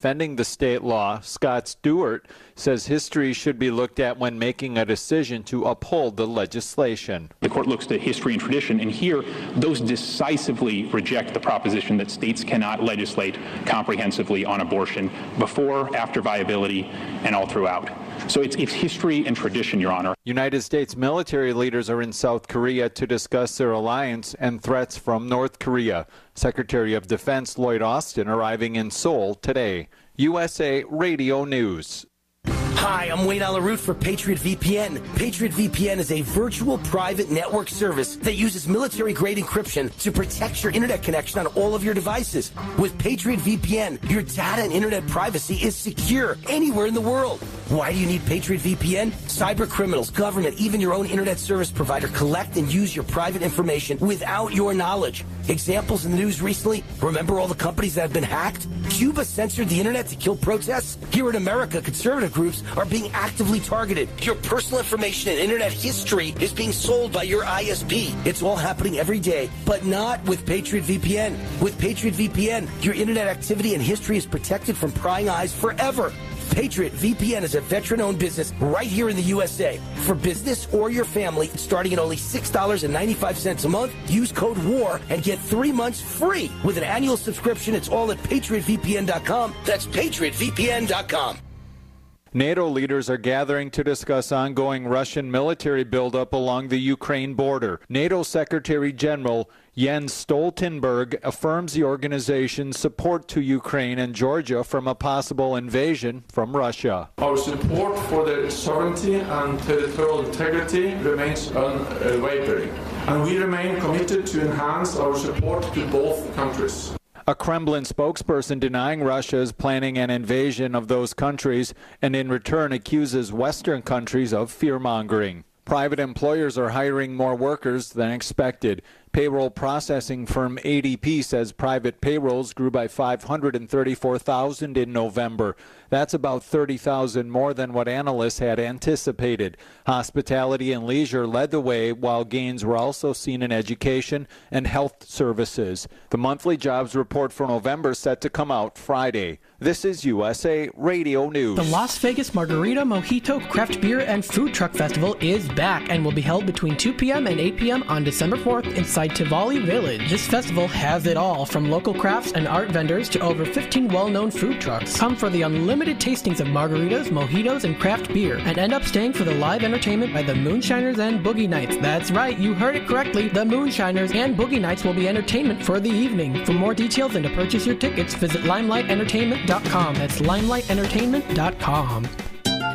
Defending the state law, Scott Stewart says history should be looked at when making a decision to uphold the legislation. The court looks to history and tradition, and here those decisively reject the proposition that states cannot legislate comprehensively on abortion before, after viability, and all throughout. So it's, it's history and tradition, Your Honor. United States military leaders are in South Korea to discuss their alliance and threats from North Korea. Secretary of Defense Lloyd Austin arriving in Seoul today. USA Radio News. Hi, I'm Wayne Allyn Root for Patriot VPN. Patriot VPN is a virtual private network service that uses military grade encryption to protect your internet connection on all of your devices. With Patriot VPN, your data and internet privacy is secure anywhere in the world. Why do you need Patriot VPN? Cyber criminals, government, even your own internet service provider collect and use your private information without your knowledge. Examples in the news recently remember all the companies that have been hacked? Cuba censored the internet to kill protests? Here in America, conservative groups are being actively targeted. Your personal information and internet history is being sold by your ISP. It's all happening every day, but not with Patriot VPN. With Patriot VPN, your internet activity and history is protected from prying eyes forever. Patriot VPN is a veteran owned business right here in the USA. For business or your family, starting at only $6.95 a month, use code WAR and get three months free. With an annual subscription, it's all at patriotvpn.com. That's patriotvpn.com. NATO leaders are gathering to discuss ongoing Russian military buildup along the Ukraine border. NATO Secretary General Jens Stoltenberg affirms the organization's support to Ukraine and Georgia from a possible invasion from Russia. Our support for their sovereignty and territorial integrity remains unwavering, and we remain committed to enhance our support to both countries. A Kremlin spokesperson denying Russia is planning an invasion of those countries and in return accuses Western countries of fear mongering. Private employers are hiring more workers than expected. Payroll processing firm ADP says private payrolls grew by 534,000 in November. That's about 30,000 more than what analysts had anticipated. Hospitality and leisure led the way, while gains were also seen in education and health services. The monthly jobs report for November is set to come out Friday. This is USA Radio News. The Las Vegas Margarita, Mojito, Craft Beer, and Food Truck Festival is back and will be held between 2 p.m. and 8 p.m. on December 4th inside Tivoli Village. This festival has it all from local crafts and art vendors to over 15 well known food trucks. Come for the unlimited tastings of margaritas, mojitos, and craft beer and end up staying for the live entertainment by the Moonshiners and Boogie Nights. That's right, you heard it correctly. The Moonshiners and Boogie Nights will be entertainment for the evening. For more details and to purchase your tickets, visit limelightentertainment.com. That's limelightentertainment.com.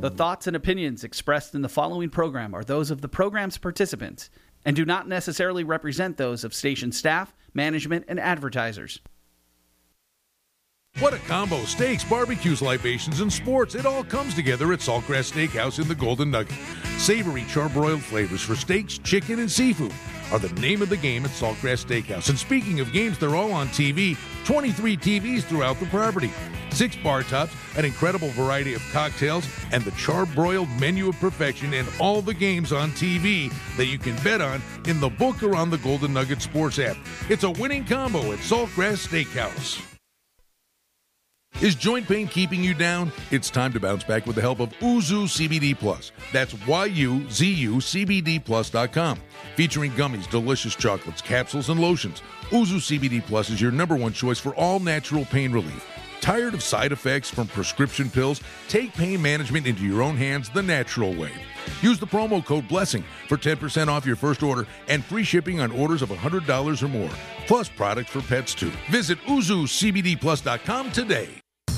The thoughts and opinions expressed in the following program are those of the program's participants and do not necessarily represent those of station staff, management, and advertisers. What a combo! Steaks, barbecues, libations, and sports. It all comes together at Saltgrass Steakhouse in the Golden Nugget. Savory charbroiled flavors for steaks, chicken, and seafood. Are the name of the game at Saltgrass Steakhouse. And speaking of games, they're all on TV 23 TVs throughout the property, six bar tops, an incredible variety of cocktails, and the charbroiled menu of perfection, and all the games on TV that you can bet on in the book or on the Golden Nugget Sports app. It's a winning combo at Saltgrass Steakhouse. Is joint pain keeping you down? It's time to bounce back with the help of Yuzu CBD Plus. That's Y-U-Z-U CBD Featuring gummies, delicious chocolates, capsules, and lotions. Yuzu CBD Plus is your number one choice for all natural pain relief. Tired of side effects from prescription pills? Take pain management into your own hands the natural way. Use the promo code BLESSING for 10% off your first order and free shipping on orders of $100 or more, plus products for pets too. Visit YuzuCBDPlus.com today.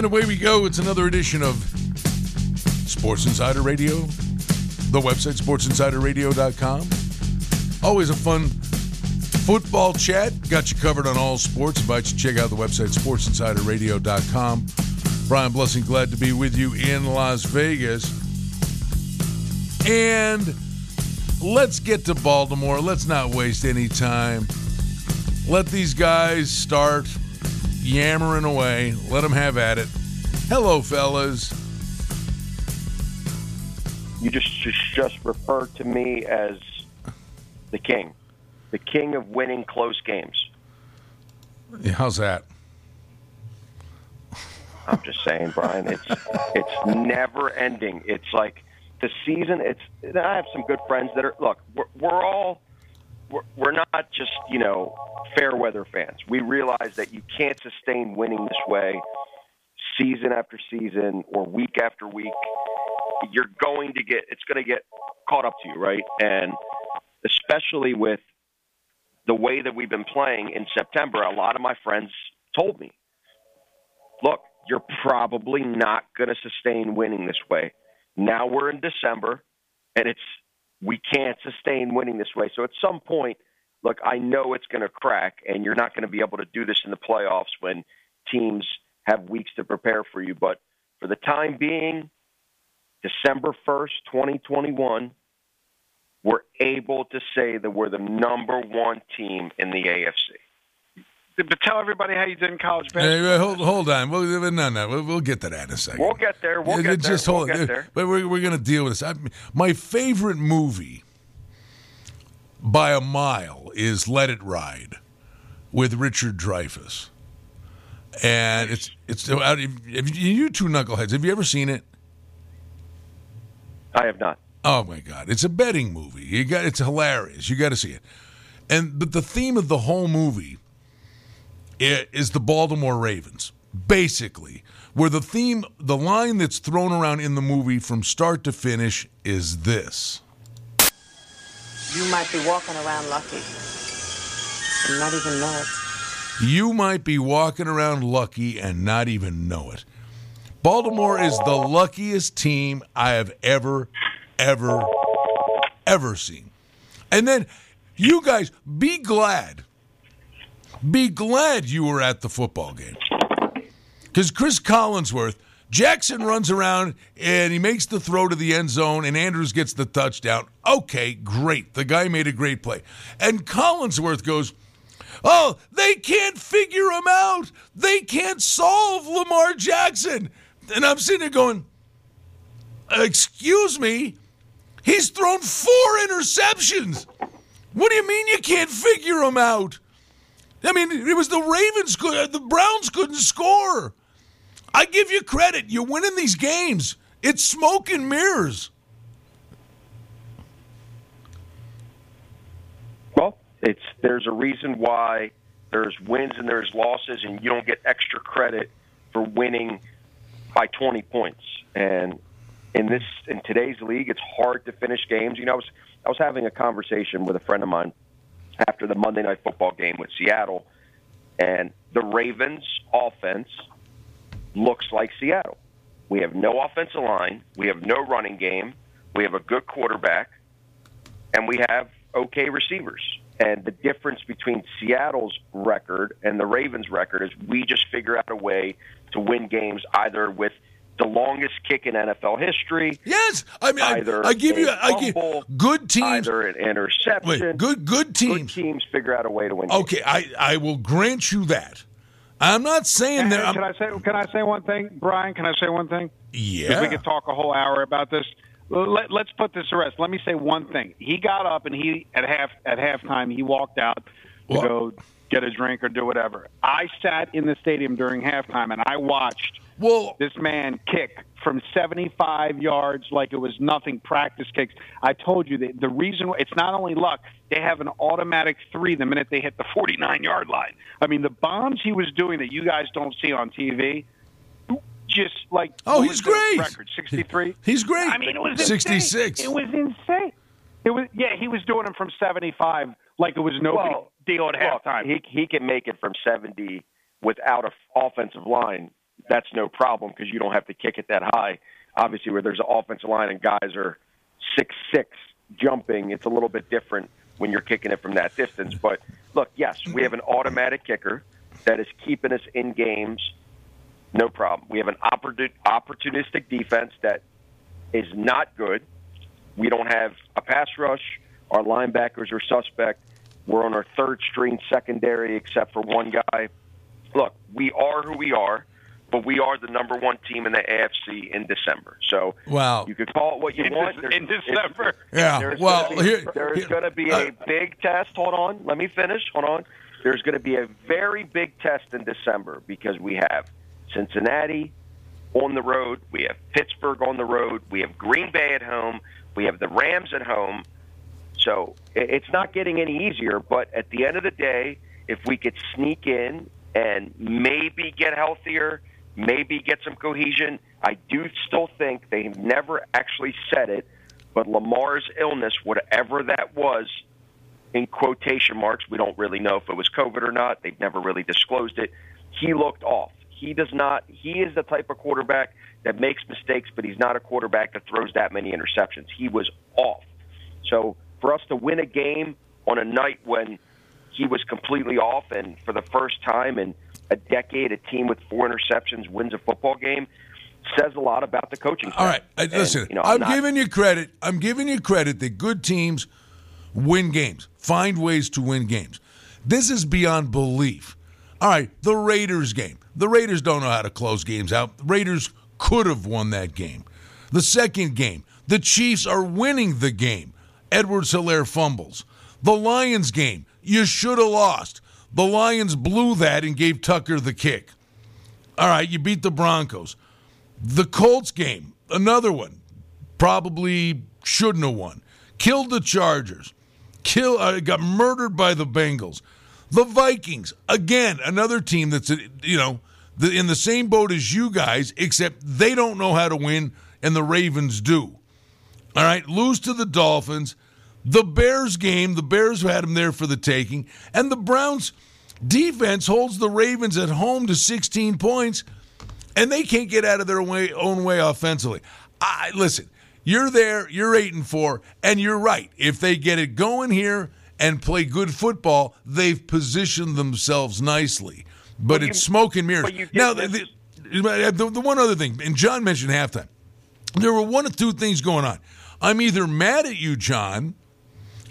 And away we go. It's another edition of Sports Insider Radio, the website, sportsinsiderradio.com. Always a fun football chat. Got you covered on all sports. Invite you to check out the website, sportsinsiderradio.com. Brian Blessing, glad to be with you in Las Vegas. And let's get to Baltimore. Let's not waste any time. Let these guys start yammering away. Let them have at it. Hello, fellas. You just just, just refer to me as the king, the king of winning close games. Yeah, how's that? I'm just saying, Brian. It's it's never ending. It's like the season. It's I have some good friends that are look. We're, we're all we're, we're not just you know fair weather fans. We realize that you can't sustain winning this way season after season or week after week. You're going to get it's going to get caught up to you, right? And especially with the way that we've been playing in September, a lot of my friends told me, "Look, you're probably not going to sustain winning this way." Now we're in December, and it's we can't sustain winning this way. So at some point, look, I know it's going to crack, and you're not going to be able to do this in the playoffs when teams have weeks to prepare for you. But for the time being, December 1st, 2021, we're able to say that we're the number one team in the AFC. But tell everybody how you did in college basketball. Hey, hold, hold on. We'll, no, no, we'll, we'll, get to that in a second. We'll get there. We'll get Just there. hold we'll get there. But we're, we're going to deal with this. I, my favorite movie by a mile is Let It Ride with Richard Dreyfuss. And it's it's you two knuckleheads. Have you ever seen it? I have not. Oh my god, it's a betting movie. You got it's hilarious. You got to see it. And but the theme of the whole movie is the Baltimore Ravens. basically, where the theme, the line that's thrown around in the movie from start to finish is this. You might be walking around lucky and not even know it. You might be walking around lucky and not even know it. Baltimore is the luckiest team I have ever, ever, ever seen. And then you guys be glad, be glad you were at the football game. Because Chris Collinsworth, Jackson runs around and he makes the throw to the end zone, and Andrews gets the touchdown. Okay, great. The guy made a great play. And Collinsworth goes, Oh, they can't figure him out. They can't solve Lamar Jackson. And I'm sitting there going, Excuse me? He's thrown four interceptions. What do you mean you can't figure him out? I mean, it was the Ravens, could, uh, the Browns couldn't score. I give you credit. You're winning these games. It's smoke and mirrors. Well, it's there's a reason why there's wins and there's losses, and you don't get extra credit for winning by 20 points. And in this in today's league, it's hard to finish games. You know, I was I was having a conversation with a friend of mine after the Monday night football game with Seattle, and the Ravens offense looks like Seattle. We have no offensive line, we have no running game, we have a good quarterback, and we have okay receivers. And the difference between Seattle's record and the Ravens' record is we just figure out a way to win games either with the longest kick in NFL history. Yes, I mean, either I, I give a you, I give fumble, good teams. either an interception. Wait, good, good teams. Good teams figure out a way to win. games. Okay, I, I will grant you that. I'm not saying And that. I'm, can I say can I say one thing, Brian? Can I say one thing? 'Cause yeah. we could talk a whole hour about this. Let, let's put this to rest. Let me say one thing. He got up and he at half at halftime he walked out to What? go get a drink or do whatever. I sat in the stadium during halftime and I watched this man kick from 75 yards like it was nothing practice kicks. I told you that the reason it's not only luck, they have an automatic 3 the minute they hit the 49 yard line. I mean, the bombs he was doing that you guys don't see on TV just like Oh, he's great. Record 63. He's great. I mean, it was 66. Insane. It was insane. It was yeah. He was doing them from 75 like it was no Well, big deal at Look, halftime. He he can make it from 70 without an offensive line. That's no problem because you don't have to kick it that high. Obviously, where there's an offensive line and guys are six six jumping, it's a little bit different when you're kicking it from that distance. But look, yes, we have an automatic kicker that is keeping us in games. No problem. We have an opportun- opportunistic defense that is not good. We don't have a pass rush. Our linebackers are suspect. We're on our third string secondary, except for one guy. Look, we are who we are, but we are the number one team in the AFC in December. So Wow. you could call it what you In want. Dec- There's- in December. Yeah, There's well, gonna be, here- there's here- going to be uh, a big test. Hold on, let me finish. Hold on. There's going to be a very big test in December because we have Cincinnati on the road, we have Pittsburgh on the road, we have Green Bay at home, we have the Rams at home. So it's not getting any easier. But at the end of the day, if we could sneak in and maybe get healthier, maybe get some cohesion, I do still think they never actually said it, but Lamar's illness, whatever that was, in quotation marks, we don't really know if it was COVID or not. They've never really disclosed it. He looked off. He does not. He is the type of quarterback that makes mistakes, but he's not a quarterback that throws that many interceptions. He was off. So for us to win a game on a night when he was completely off, and for the first time in a decade, a team with four interceptions wins a football game, says a lot about the coaching. All right, listen. You know, I'm, not- giving you credit. I'm giving you credit that good teams win games, find ways to win games. This is beyond belief. All right, the Raiders game. The Raiders don't know how to close games out. The Raiders could have won that game. The second game, the Chiefs are winning the game. Edwards Helaire fumbles. The Lions game, you should have lost. The Lions blew that and gave Tucker the kick. All right, you beat the Broncos. The Colts game, another one, probably shouldn't have won. Killed the Chargers. Kill uh, got murdered by the Bengals. The Vikings, again, another team that's you know in the same boat as you guys, except they don't know how to win, and the Ravens do. All right, lose to the Dolphins. The Bears game, the Bears had them there for the taking, and the Browns defense holds the Ravens at home to 16 points, and they can't get out of their way, own way offensively. I listen. You're there. You're eight and four, and you're right. If they get it going here and play good football, they've positioned themselves nicely. But it's smoke and mirrors. Now, the, the, the, the one other thing, and John mentioned halftime. There were one or two things going on. I'm either mad at you, John,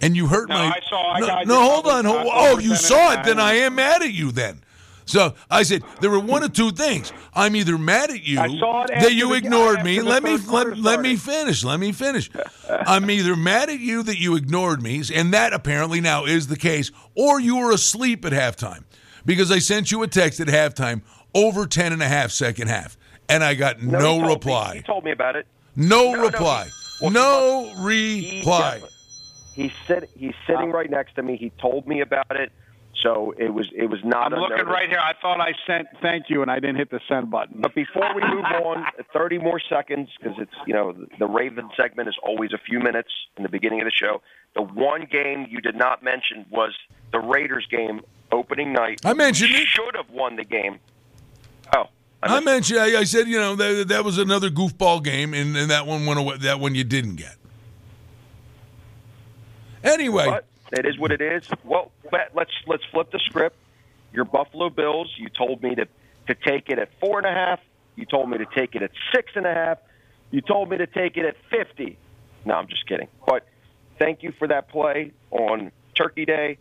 and you hurt No, my. I saw- I no, got no, hold on. Hold, oh, you saw it. Then. I am mad at you. Then. So I said there were one or two things. I'm either mad at you I that you the- ignored me. Let me let, let me finish. Let me finish. I'm either mad at you that you ignored me, and that apparently now is the case, or you were asleep at halftime because I sent you a text at halftime over 10 and a half second half, and I got No, no, told me- reply. he told me about it. No, No, no, reply. he- well, no he reply. He's sit, he's sitting uh, right next to me. He told me about it, so it was it was not. I'm looking right here. I thought I sent thank you, and I didn't hit the send button. But before we move on, 30 more seconds because it's you know the Raven segment is always a few minutes in the beginning of the show. The one game you did not mention was the Raiders game opening night. I mentioned it. Should have won the game. Oh, I mentioned. I, I said, you know, that, that was another goofball game, and, and that one went away. That one you didn't get. Anyway, But it is what it is. Well, let- let's let's flip the script. Your Buffalo Bills. You told me to to take it at four and a half. You told me to take it at six and a half. You told me to take it at fifty. No, I'm just kidding. But thank you for that play on Turkey Day.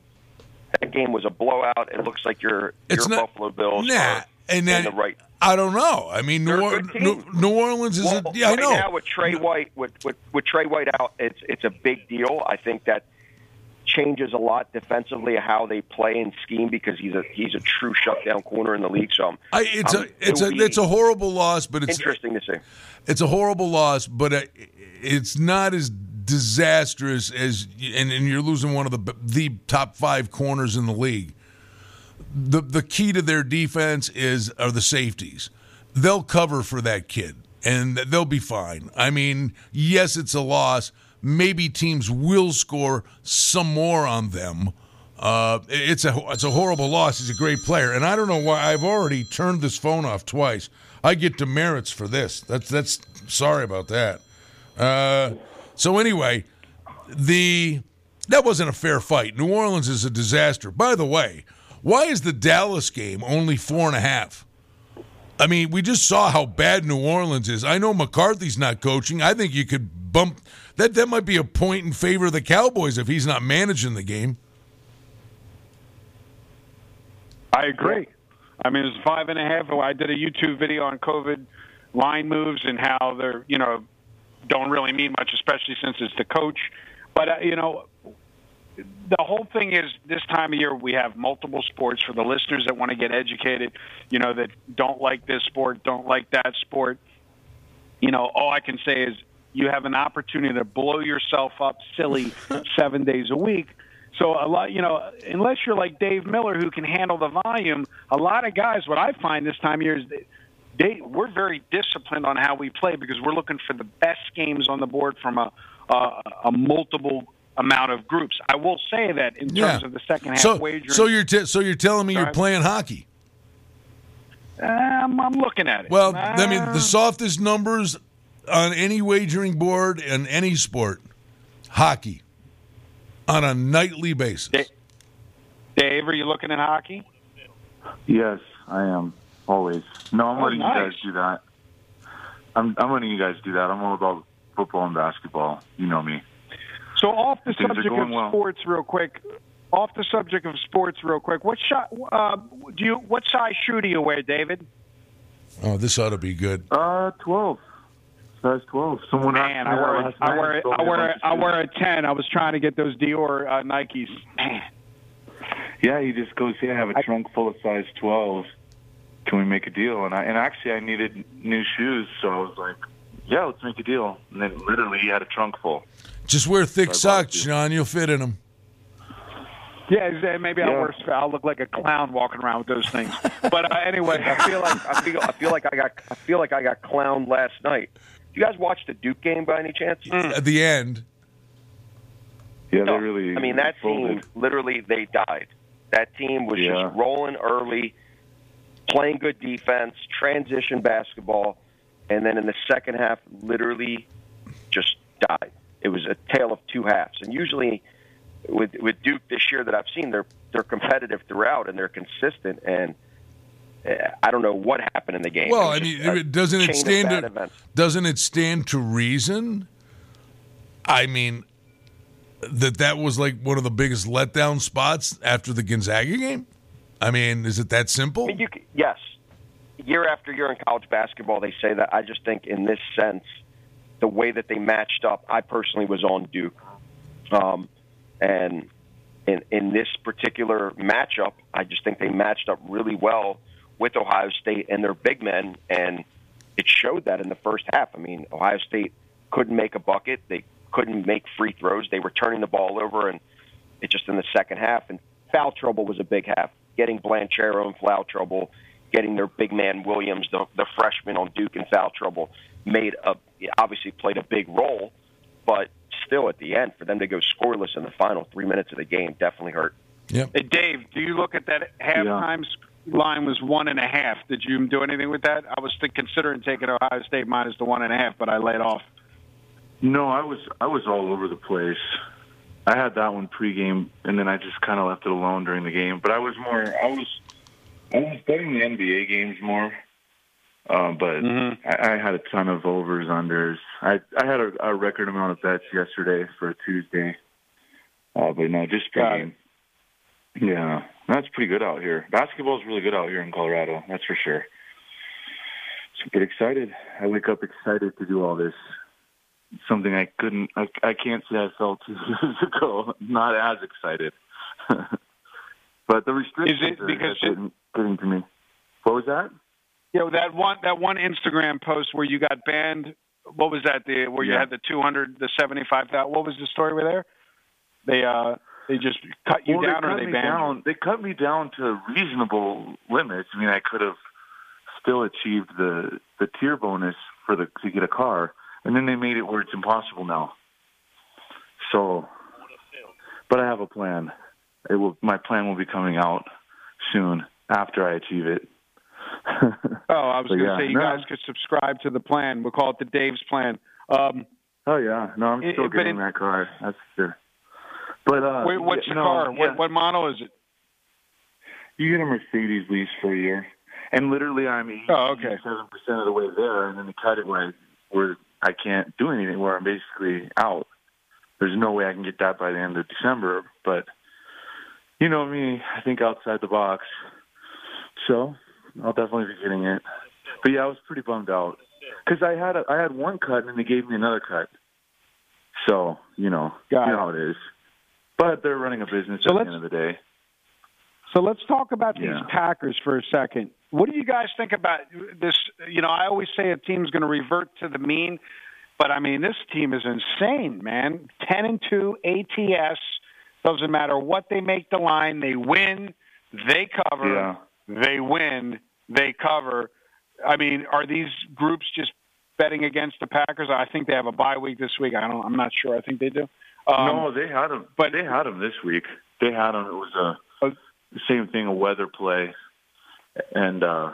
That game was a blowout. It looks like your your not- Buffalo Bills nah, are and in the right. I don't know. I mean, New, or- New, New Orleans is Well, a. Yeah, I know. now with Tre White with, with with Tre White out, it's it's a big deal. I think that changes a lot defensively how they play and scheme because he's a he's a true shutdown corner in the league. So I'm, I, it's a it's a it's a horrible loss, but it's interesting to see. It's a horrible loss, but uh, it's not as disastrous as and, and you're losing one of the the top five corners in the league. The the key to their defense is are the safeties. They'll cover for that kid, and they'll be fine. I mean, yes, it's a loss. Maybe teams will score some more on them. Uh, it's a it's a horrible loss. He's a great player, and I don't know why I've already turned this phone off twice. I get demerits for this. That's that's sorry about that. Uh, so anyway, the that wasn't a fair fight. New Orleans is a disaster. By the way, why is the Dallas game only four and a half? I mean, we just saw how bad New Orleans is. I know McCarthy's not coaching. I think you could bump that. That might be a point in favor of the Cowboys if he's not managing the game. I agree. I mean, it's five and a half. I did a YouTube video on COVID line moves and how they're, you know, don't really mean much, especially since it's the coach. But, uh, you know, the whole thing is this time of year we have multiple sports for the listeners that want to get educated, you know, that don't like this sport, don't like that sport. You know, all I can say is you have an opportunity to blow yourself up silly seven days a week. So a lot, you know, unless you're like Dave Miller who can handle the volume, a lot of guys. What I find this time of year is they, they we're very disciplined on how we play because we're looking for the best games on the board from a a, a multiple amount of groups. I will say that in terms of the second half so, wagering. so you're t- so you're telling me you're playing hockey? um, I'm looking at it. Well, I mean, Uh, the softest numbers on any wagering board in any sport, hockey, on a nightly basis. Dave, are you looking at hockey? Yes, I am always. No, I'm Oh, letting nice. you guys do that. I'm I'm letting you guys do that. I'm all about football and basketball. You know me. So off the Things subject of going well. sports, real quick. Off the subject of sports, real quick. What shot? Uh, do you? What size shoe do you wear, David? Oh, this ought to be good. Uh, twelve. Size twelve. Someone Man, I wear, that a, I wear, Told I wear, bunch I wear a ten. I was trying to get those Dior uh, Nikes. Man, Yeah, he just goes, "Yeah, I have a trunk full of size 12. Can we make a deal?" And I and actually I needed new shoes, so I was like, "Yeah, let's make a deal." And then literally he had a trunk full. Just wear thick socks, Sean. You'll fit in them. Yeah, maybe I'll wear. I'll look like a clown walking around with those things. But uh, anyway, I feel like I feel I feel like I got I feel like I got clowned last night. You guys watch the Duke game by any chance? At the end, Yeah, No, they really. I mean, that folded. team literally they died. That team was Yeah. just rolling early, playing good defense, transition basketball, and then in the second half, literally just died. It was a tale of two halves. And usually, with with Duke this year that I've seen, they're they're competitive throughout and they're consistent. And uh, I don't know what happened in the game. well, It I mean, doesn't it stand to events. doesn't it stand to reason? I mean, that that was like one of the biggest letdown spots after the Gonzaga game. I mean, is it that simple? I mean, you yes. Year after year in college basketball, they say that. I just think in this sense, the way that they matched up, I personally was on Duke, um, and in in this particular matchup, I just think they matched up really well with Ohio State and their big men, and it showed that in the first half. I mean, Ohio State couldn't make a bucket. They couldn't make free throws. They were turning the ball over, and it just in the second half. And foul trouble was a big half. Getting Banchero in foul trouble, getting their big man Williams, the, the freshman on Duke, in foul trouble, made a obviously played a big role. But still, at the end, for them to go scoreless in the final three minutes of the game definitely hurt. Yep. Hey, Dave, do you look at that halftime line was one and a half? Did you do anything with that? I was th- considering taking Ohio State minus the one and a half, but I laid off. No, I was I was all over the place. I had that one pregame, and then I just kind of left it alone during the game. But I was more I was I was betting the NBA games more. Um, but I, I had a ton of overs, unders. I I had a, a record amount of bets yesterday for a Tuesday. Uh, but no, just pregame. Yeah, that's pretty good out here. Basketball's really good out here in Colorado. That's for sure. So get excited. I wake up excited to do all this something I couldn't. I, I can't say I felt two years ago. Not as excited. but the restrictions Is it are because are getting, getting to me. What was that? You know that one that one Instagram post where you got banned. What was that? The where you Yeah. had the two hundred, the seventy five thousand. What was the story with there? They uh they just cut you well, down they or they banned you? down. They cut me down to reasonable limits. I mean, I could have still achieved the the tier bonus for the to get a car, and then they made it where it's impossible now. So, but I have a plan. It will. My plan will be coming out soon after I achieve it. Oh, I was going to yeah, say you no. guys could subscribe to the plan. We'll call it the Dave's plan. Um, Oh yeah, no, I'm still but getting it- that car. That's sure. But uh, wait, what's yeah, the no, car? yeah. What, what model is it? You get a Mercedes lease for a year, and literally I'm Oh, okay. seven percent of the way there, and then they cut it where I, where I can't do anything, where I'm basically out. There's no way I can get that by the end of December, but you know me, I think outside the box. So I'll definitely be getting it. But yeah, I was pretty bummed out because I had a, I had one cut and then they gave me another cut. So you know, Got you it. know how it is. But they're running a business So at the end of the day. So let's talk about these Packers for a second. What do you guys think about this? You know, I always say a team's going to revert to the mean, but I mean, this team is insane, man. 10 and 2 ATS. Doesn't matter what they make the line, they win, they cover, Yeah. they win, they cover. I mean, are these groups just betting against the Packers? I think they have a bye week this week. I don't. I'm not sure. I think they do. Um, no, they had them. But they had them this week. They had them. It was a the same thing, a weather play, and uh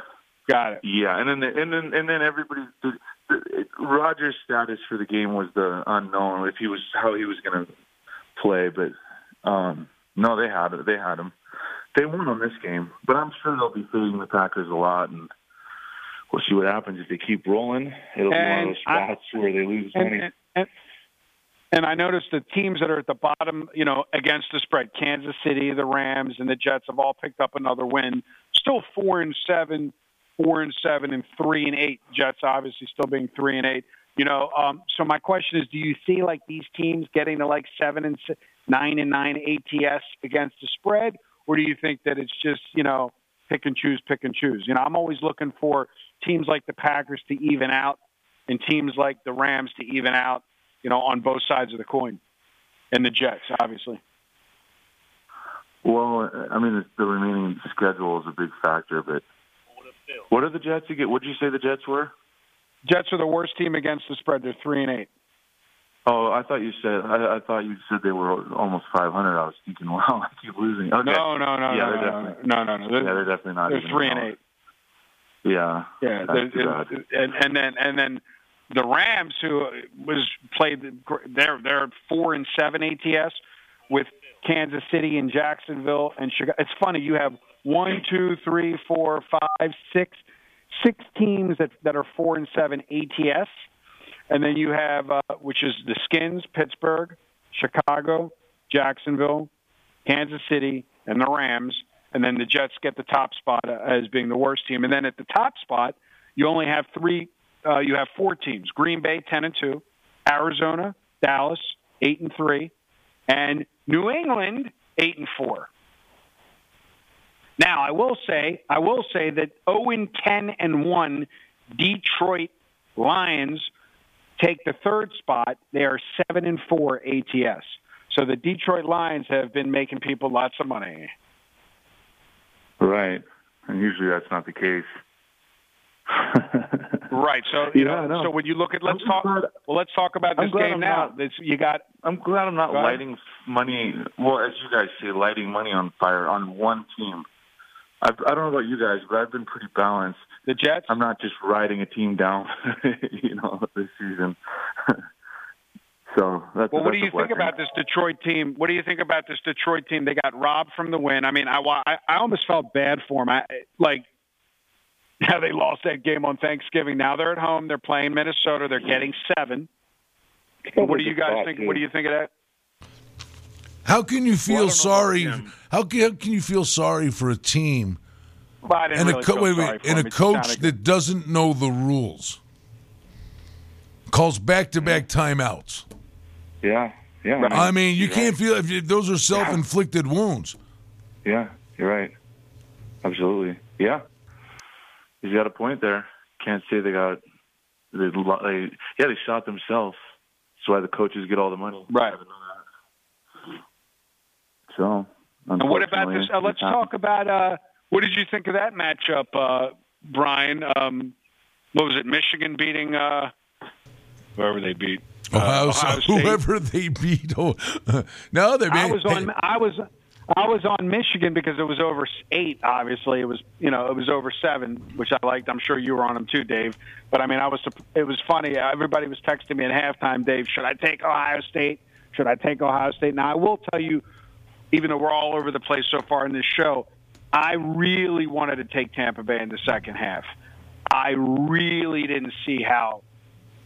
got it. Yeah, and then the, and then and then everybody. The, the, Rodgers' status for the game was the unknown if he was how he was going to play, but um no, they had it. They had him. They won on this game, but I'm sure they'll be fading the Packers a lot, and we'll see what happens if they keep rolling. It'll be one of those I- spots where they lose and, money. and, and, and I noticed the teams that are at the bottom, you know, against the spread, Kansas City, the Rams, and the Jets have all picked up another win. Still four and seven, four and seven, and three and eight. Jets obviously still being three and eight. You know, um, so my question is, do you see like these teams getting to like seven and nine and nine ATS against the spread, or do you think that it's just you know pick and choose, pick and choose? You know, I'm always looking for teams like the Packers to even out, and teams like the Rams to even out. You know, on both sides of the coin, and the Jets, obviously. Well, I mean, the remaining schedule is a big factor, but what are the Jets? Get? What did you say the Jets were? Jets are the worst team against the spread. They're three and eight. Oh, I thought you said. I, I thought you said they were almost 500. I was thinking, wow, I keep losing. Okay. No, no, no, yeah, no, they're no, definitely, no, no, no. They're, yeah, they're definitely not. they're three and eight. Yeah. Yeah, That's too they're- bad. and and then and then the Rams, who was played, they're they're four and seven ATS with Kansas City and Jacksonville and Chicago. It's funny you have one, two, three, four, five, six, six teams that that are four and seven ATS, and then you have uh, which is the Skins, Pittsburgh, Chicago, Jacksonville, Kansas City, and the Rams. And then the Jets get the top spot uh, as being the worst team. And then at the top spot, you only have three. Uh, you have four teams: Green Bay ten and two, Arizona, Dallas eight and three, and New England eight and four. Now, I will say, I will say that zero and ten and one Detroit Lions take the third spot. They are seven and four ATS. So the Detroit Lions have been making people lots of money. Right. And usually that's not the case. Right. So you Yeah, know, so when you look at let's talk well let's talk about this game I'm now. not- you got I'm glad I'm not lighting money. Well, as you guys say, lighting money on fire on one team. I've, I don't know about you guys, but I've been pretty balanced. The Jets. I'm not just riding a team down, you know, this season. so that's. Well, what do you think about this Detroit team? What do you think about this Detroit team? They got robbed from the win. I mean, I wa- I, I almost felt bad for them. I like how they lost that game on Thanksgiving. Now they're at home. They're playing Minnesota. They're getting seven. What do you guys think? What do you think of that? How can you feel sorry? How can, how can you feel sorry for a team Well, and really a co- feel wait, wait, and a coach sounded- that doesn't know the rules? Calls back to back timeouts. Yeah, yeah. I mean, you can't feel if you, those are self inflicted wounds. Yeah, you're right. Absolutely. Yeah. He's got a point there. Can't say they got. They, they yeah, they shot themselves. That's why the coaches get all the money. Right. So. And what about this? Uh, let's talk about uh, what did you think of that matchup, uh, Brian? Um, what was it? Michigan beating uh, whoever they beat. Uh, Ohio, Ohio State. whoever they beat. Oh, no, they. I was on. I was. I was on Michigan because it was over eight. Obviously, it was you know it was over seven, which I liked. I'm sure you were on them too, Dave. But I mean, I was. It was funny. Everybody was texting me at halftime. Dave, should I take Ohio State? Should I take Ohio State? Now I will tell you, even though we're all over the place so far in this show, I really wanted to take Tampa Bay in the second half. I really didn't see how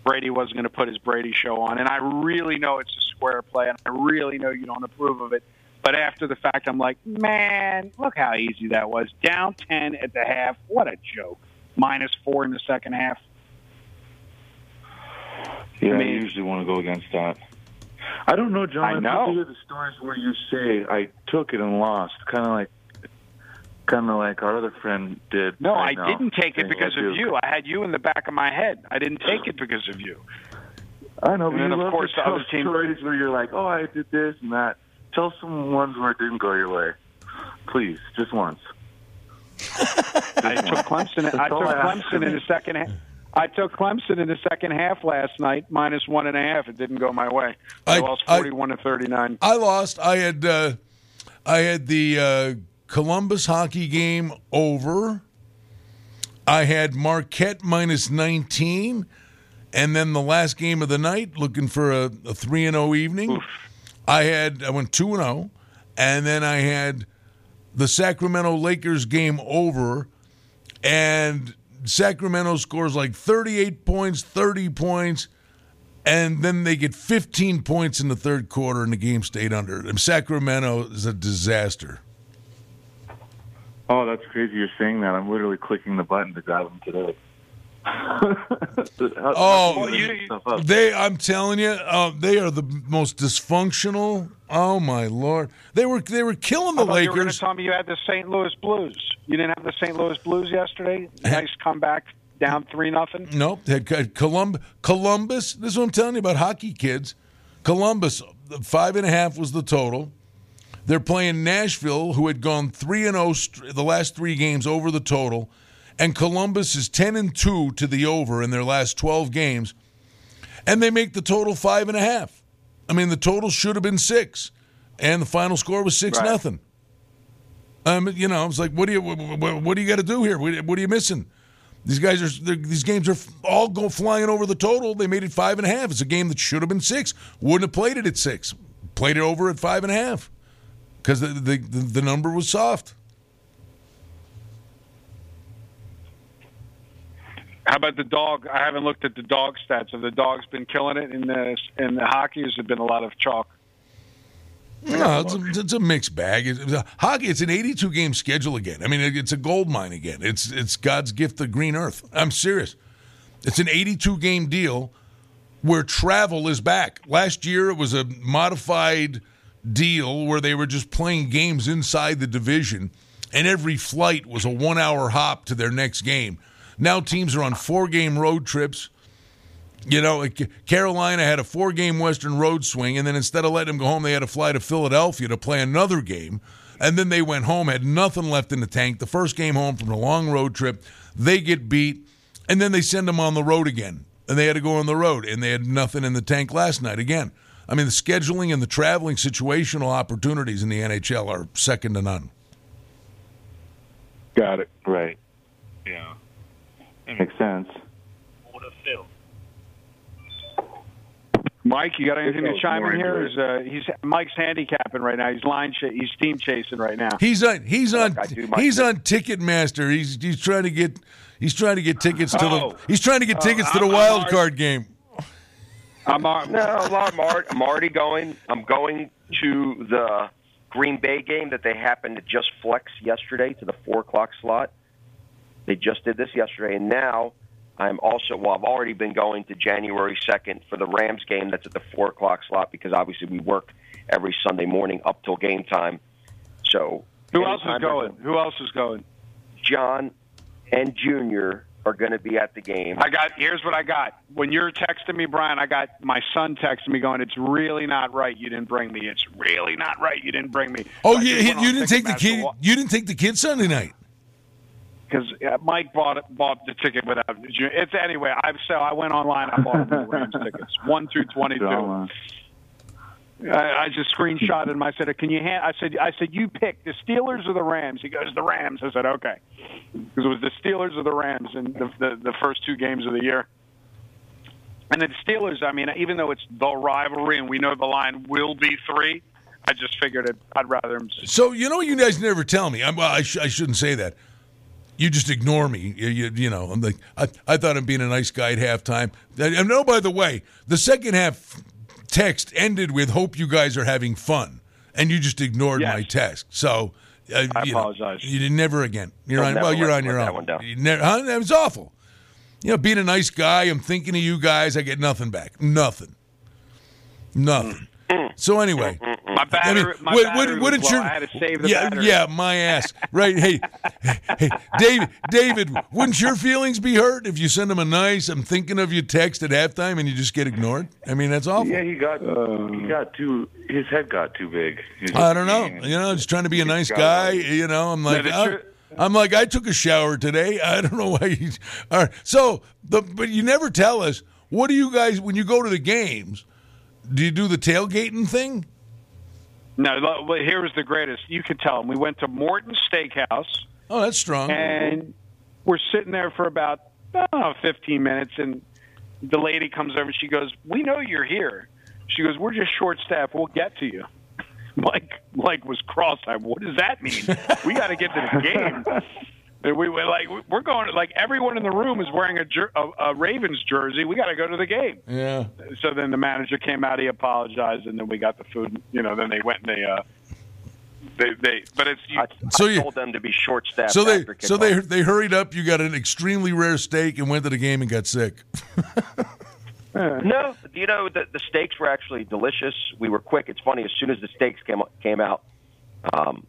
Brady wasn't going to put his Brady show on, and I really know it's a square play, and I really know you don't approve of it. But after the fact, I'm like, man, look how easy that was. Down 10 at the half. What a joke. Minus four in the second half. Yeah, I I, usually want to go against that. I don't know, John. I know. to hear the stories where you say I took it and lost, kind of like, kind of like our other friend did. No, right I now, didn't take it because of you. I had you in the back of my head. I didn't take it because of you. I know, And but then, you of course, the other team- stories where you're like, "Oh, I did this and that." Tell some ones where it didn't go your way, please, just once. I took Clemson. I took Clemson in the second half. I took Clemson in the second half last night, minus one and a half. It didn't go my way. I, I- lost I- forty-one to thirty-nine. I lost. I had uh, I had the uh, Columbus hockey game over. I had Marquette minus 19, and then the last game of the night, looking for a, a three and zero evening. I had I went two and zero, and then I had the Sacramento Lakers game over, and Sacramento scores like 38 points, 30 points and then they get 15 points in the third quarter and the game stayed under. And Sacramento is a disaster. Oh, that's crazy! You're saying that. I'm literally clicking the button to grab them today. Oh, they! I'm telling you, uh, they are the most dysfunctional. Oh my lord, they were they were killing the thought you were Lakers. tell me you had the St. Louis Blues. You didn't have the St. Louis Blues yesterday. Nice comeback, down three nothing. Nope, had had Colum- Columbus. This is what I'm telling you about hockey kids. Columbus, five and a half was the total. They're playing Nashville, who had gone three and zero the last three games over the total, and Columbus is ten and two to the over in their last twelve games, and they make the total five and a half. I mean, the total should have been six, and the final score was six Right. nothing. Um, you know, I was like, what do you, what, what, do you got to do here? What, what are you missing? These guys are, these games are all go flying over the total. They made it five and a half. It's a game that should have been six. Wouldn't have played it at six. Played it over at five and a half because the the the number was soft. How about the dog? I haven't looked at the dog stats. Have the dogs been killing it in the in the hockey? Has been a lot of chalk? No, it's a, it's a mixed bag. It's- hockey, it's an 82 game schedule again. I mean, it, it's a gold mine again. It's it's God's gift to green earth. I'm serious. It's an 82 game deal where travel is back. Last year, it was a modified deal where they were just playing games inside the division, and every flight was a one hour hop to their next game. Now teams are on four game road trips. You know, Carolina had a four game Western road swing, and then instead of letting them go home, they had to fly to Philadelphia to play another game. And then they went home, had nothing left in the tank. The first game home from a long road trip, they get beat, and then they send them on the road again. And they had to go on the road, and they had nothing in the tank last night again. I mean, the scheduling and the traveling situational opportunities in the NHL are second to none. Got it. Right. Yeah. Makes sense. Mike, you got anything to chime in here? into Is, uh, he's Mike's handicapping right now. He's line, ch- he's team chasing right now. He's on. He's on. I do my He's on Ticketmaster. He's he's trying to get. He's trying to get tickets to Oh. the. He's trying to get Oh, tickets to the I'm- wild I'm card game. I'm on. No, I'm, already, I'm already going. I'm going to the Green Bay game that they happened to just flex yesterday to the four o'clock slot. They just did this yesterday, and now I'm also. Well, I've already been going to January second for the Rams game that's at the four o'clock slot because obviously we work every Sunday morning up till game time. So Who else is going? Who else is going? John and Junior are going to be at the game. I got. Here's what I got. When you're texting me, Brian, I got my son texting me going, "It's really not right. You didn't bring me. It's really not right. You didn't bring me." Oh, you, you, you didn't take the kid. You didn't take the kid Sunday night. Because uh, Mike bought bought the ticket without. It's anyway. I so I went online. I bought the Rams tickets, one through twenty-two. I, I just screenshotted him. I said, "Can you?" Hand, I said, "I said you pick the Steelers or the Rams." He goes, "The Rams." I said, "Okay," because it was the Steelers or the Rams in the, the the first two games of the year. And the Steelers, I mean, even though it's the rivalry and we know the line will be three, I just figured it, I'd rather him. So you know, you guys never tell me. I'm, I, sh- I shouldn't say that. You just ignore me. You, you, you know, I'm like, I, I thought I'm being a nice guy at halftime. And no, by the way, the second half text ended with "Hope you guys are having fun," and you just ignored my text. So uh, I you know, apologize. you did never again. You're Don't on. Well, you're on your that own. one down. You never, huh? That was awful. You know, being a nice guy, I'm thinking of you guys. I get nothing back. Nothing. Nothing. So anyway, My battery, my what- battery what was did low. your- I had to save the yeah, battery. yeah, my ass. Right? Hey, hey, David, David, wouldn't your feelings be hurt if you send him a nice "I'm thinking of you" text at halftime and you just get ignored? I mean, that's awful. Yeah, he got he got too. His head got too big. He I don't know. You know, just trying to be a nice guy. You know, I'm like, that's I, uh, true. I'm like, I took a shower today. I don't know why. You, all right. So, the but you never tell us what do you guys when you go to the games? Do you do the tailgating thing? No, well, here was the greatest. You could tell him. We went to Morton Steakhouse. Oh, that's strong. And we're sitting there for about I don't know, 15 minutes, and the lady comes over and she goes, "We know you're here." She goes, "We're just short staffed. We'll get to you." Mike, Mike was cross-eyed. What does that mean? we got to get to the game. And we were like, we're going. Like everyone in the room is wearing a, jer- a, a Ravens jersey. We got to go to the game. Yeah. So then the manager came out. He apologized, and then we got the food. You know, then they went and they. Uh, they, they, but it's you, So I you- told them to be short staffed. So they so they they hurried up. You got an extremely rare steak and went to the game and got sick. No, you know the the steaks were actually delicious. We were quick. It's funny. As soon as the steaks came came out, um,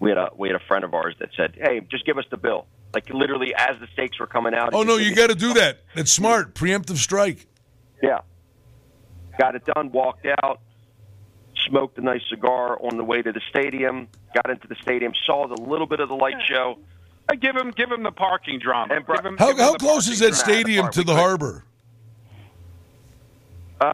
we had a we had a friend of ours that said, "Hey, just give us the bill." Like literally, as the stakes were coming out. Oh no, you got to do that. It's smart. Preemptive strike. Yeah, got it done. Walked out. smoked a nice cigar on the way to the stadium. Got into the stadium, saw the little bit of the light show. I give him give him the parking drama. And bro- Give him- How, give him how close is that stadium to the harbor? Uh,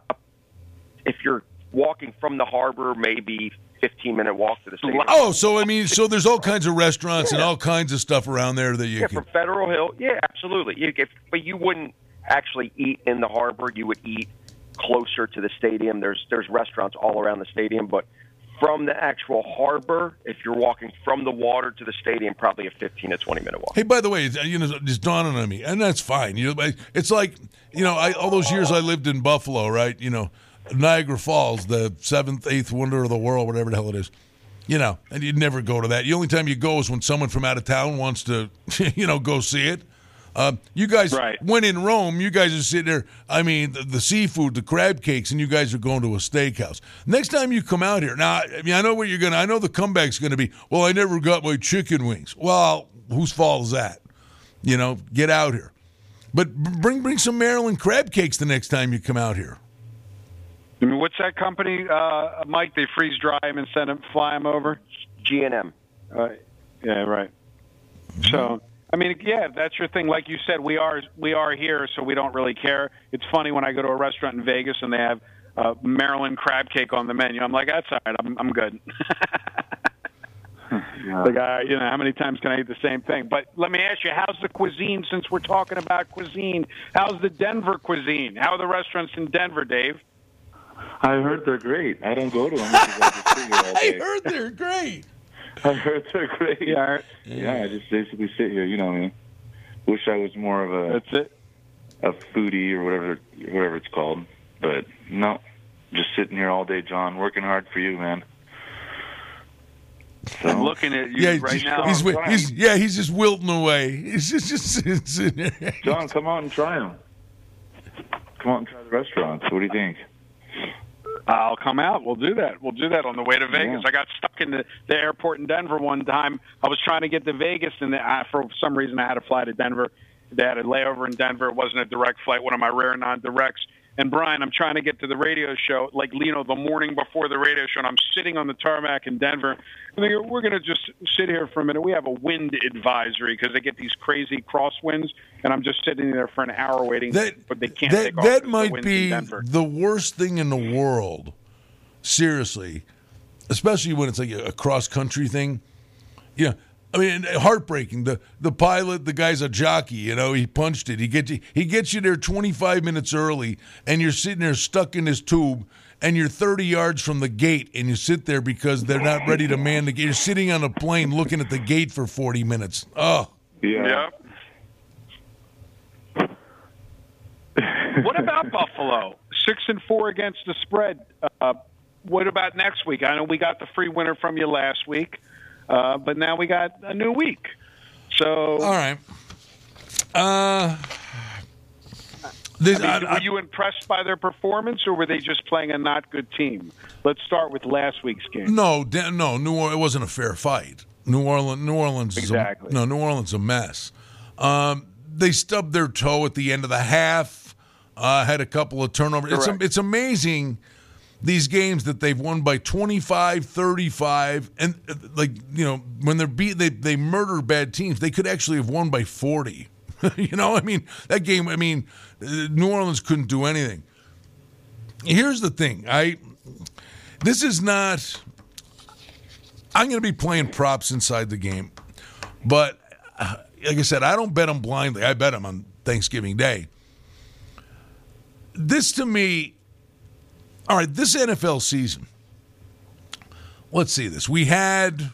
if you're walking from the harbor, maybe 15 minute walk to the stadium. Oh, so I mean, so there's all kinds of restaurants and all kinds of stuff around there that you Yeah, can. from Federal Hill. Yeah, absolutely. You, if, but you wouldn't actually eat in the harbor. You would eat closer to the stadium. There's there's restaurants all around the stadium, but from the actual harbor, if you're walking from the water to the stadium, probably a 15 to 20 minute walk. Hey, by the way, you know, it's dawning on me, and that's fine. You know, it's like you know, I, all those years I lived in Buffalo, right? You know, Niagara Falls, the seventh, eighth wonder of the world, whatever the hell it is. You know, and you'd never go to that. The only time you go is when someone from out of town wants to, you know, go see it. Uh, you guys, when in Rome, you guys are sitting there. I mean, the, the seafood, the crab cakes, and you guys are going to a steakhouse. Next time you come out here, now, I mean, I know what you're gonna. I know the comeback's gonna be. Well, I never got my chicken wings. Well, whose fault is that? You know, get out here. But bring bring some Maryland crab cakes the next time you come out here. I mean, what's that company, uh, Mike? They freeze dry them and send them, fly them over. G and M. Uh, yeah, right. So, I mean, yeah, that's your thing. Like you said, we are we are here, so we don't really care. It's funny when I go to a restaurant in Vegas and they have uh, Maryland crab cake on the menu. I'm like, that's all right. I'm I'm good. yeah. Like, uh, you know, how many times can I eat the same thing? But let me ask you, how's the cuisine? Since we're talking about cuisine, how's the Denver cuisine? How are the restaurants in Denver, Dave? I heard they're great. I don't go to them. I just sit here all I day. heard they're great. I heard they're great. Yeah, yeah. I just basically sit here. You know what I mean? Wish I was more of a that's it. a foodie or whatever whatever it's called. But no, just sitting here all day, John, working hard for you, man. I'm looking at you yeah, right he's, now. He's, he's yeah, he's just wilting away. He's just just sitting- sitting. John, come out and try them. Come out and try the restaurants. What do you think? I'll come out. We'll do that. We'll do that on the way to Vegas. I got stuck in the, the airport in Denver one time. I was trying to get to Vegas, and the, I, for some reason I had to fly to Denver. They had a layover in Denver. It wasn't a direct flight, one of my rare non-directs. And Brian, I'm trying to get to the radio show, like you know, the morning before the radio show, and I'm sitting on the tarmac in Denver. And they go, "We're going to just sit here for a minute. We have a wind advisory because they get these crazy crosswinds, and I'm just sitting there for an hour waiting, but they can't that take off. that the might wind's be the worst thing in the world. Seriously, especially when it's like a, cross country thing. Yeah, I mean, heartbreaking. The the pilot, the guy's a jockey. You know, he punched it. He gets you, he gets you there 25 minutes early, and you're sitting there stuck in his tube. And you're 30 yards from the gate, and you sit there because they're not ready to man the gate. You're sitting on a plane looking at the gate for 40 minutes. Oh, yeah. what about Buffalo? Six and four against the spread. Uh, what about next week? I know we got the free winner from you last week, uh, but now we got a new week. So, all right. Uh, this, I mean, were you impressed by their performance, or were they just playing a not good team? Let's start with last week's game. No, no, New Orleans. It wasn't a fair fight. New Orleans, New Orleans, Exactly. Is a, no, New Orleans is a mess. Um, they stubbed their toe at the end of the half. Uh, had a couple of turnovers. It's, it's amazing these games that they've won by 25, 35, and uh, like you know when they're beat, they they murder bad teams. They could actually have won by 40. you know, I mean that game. I mean, uh, New Orleans couldn't do anything. Here's the thing. I this is not. I'm going to be playing props inside the game, but uh, like I said, I don't bet them blindly. I bet them on Thanksgiving Day. This to me, all right. This NFL season. Let's see this. We had.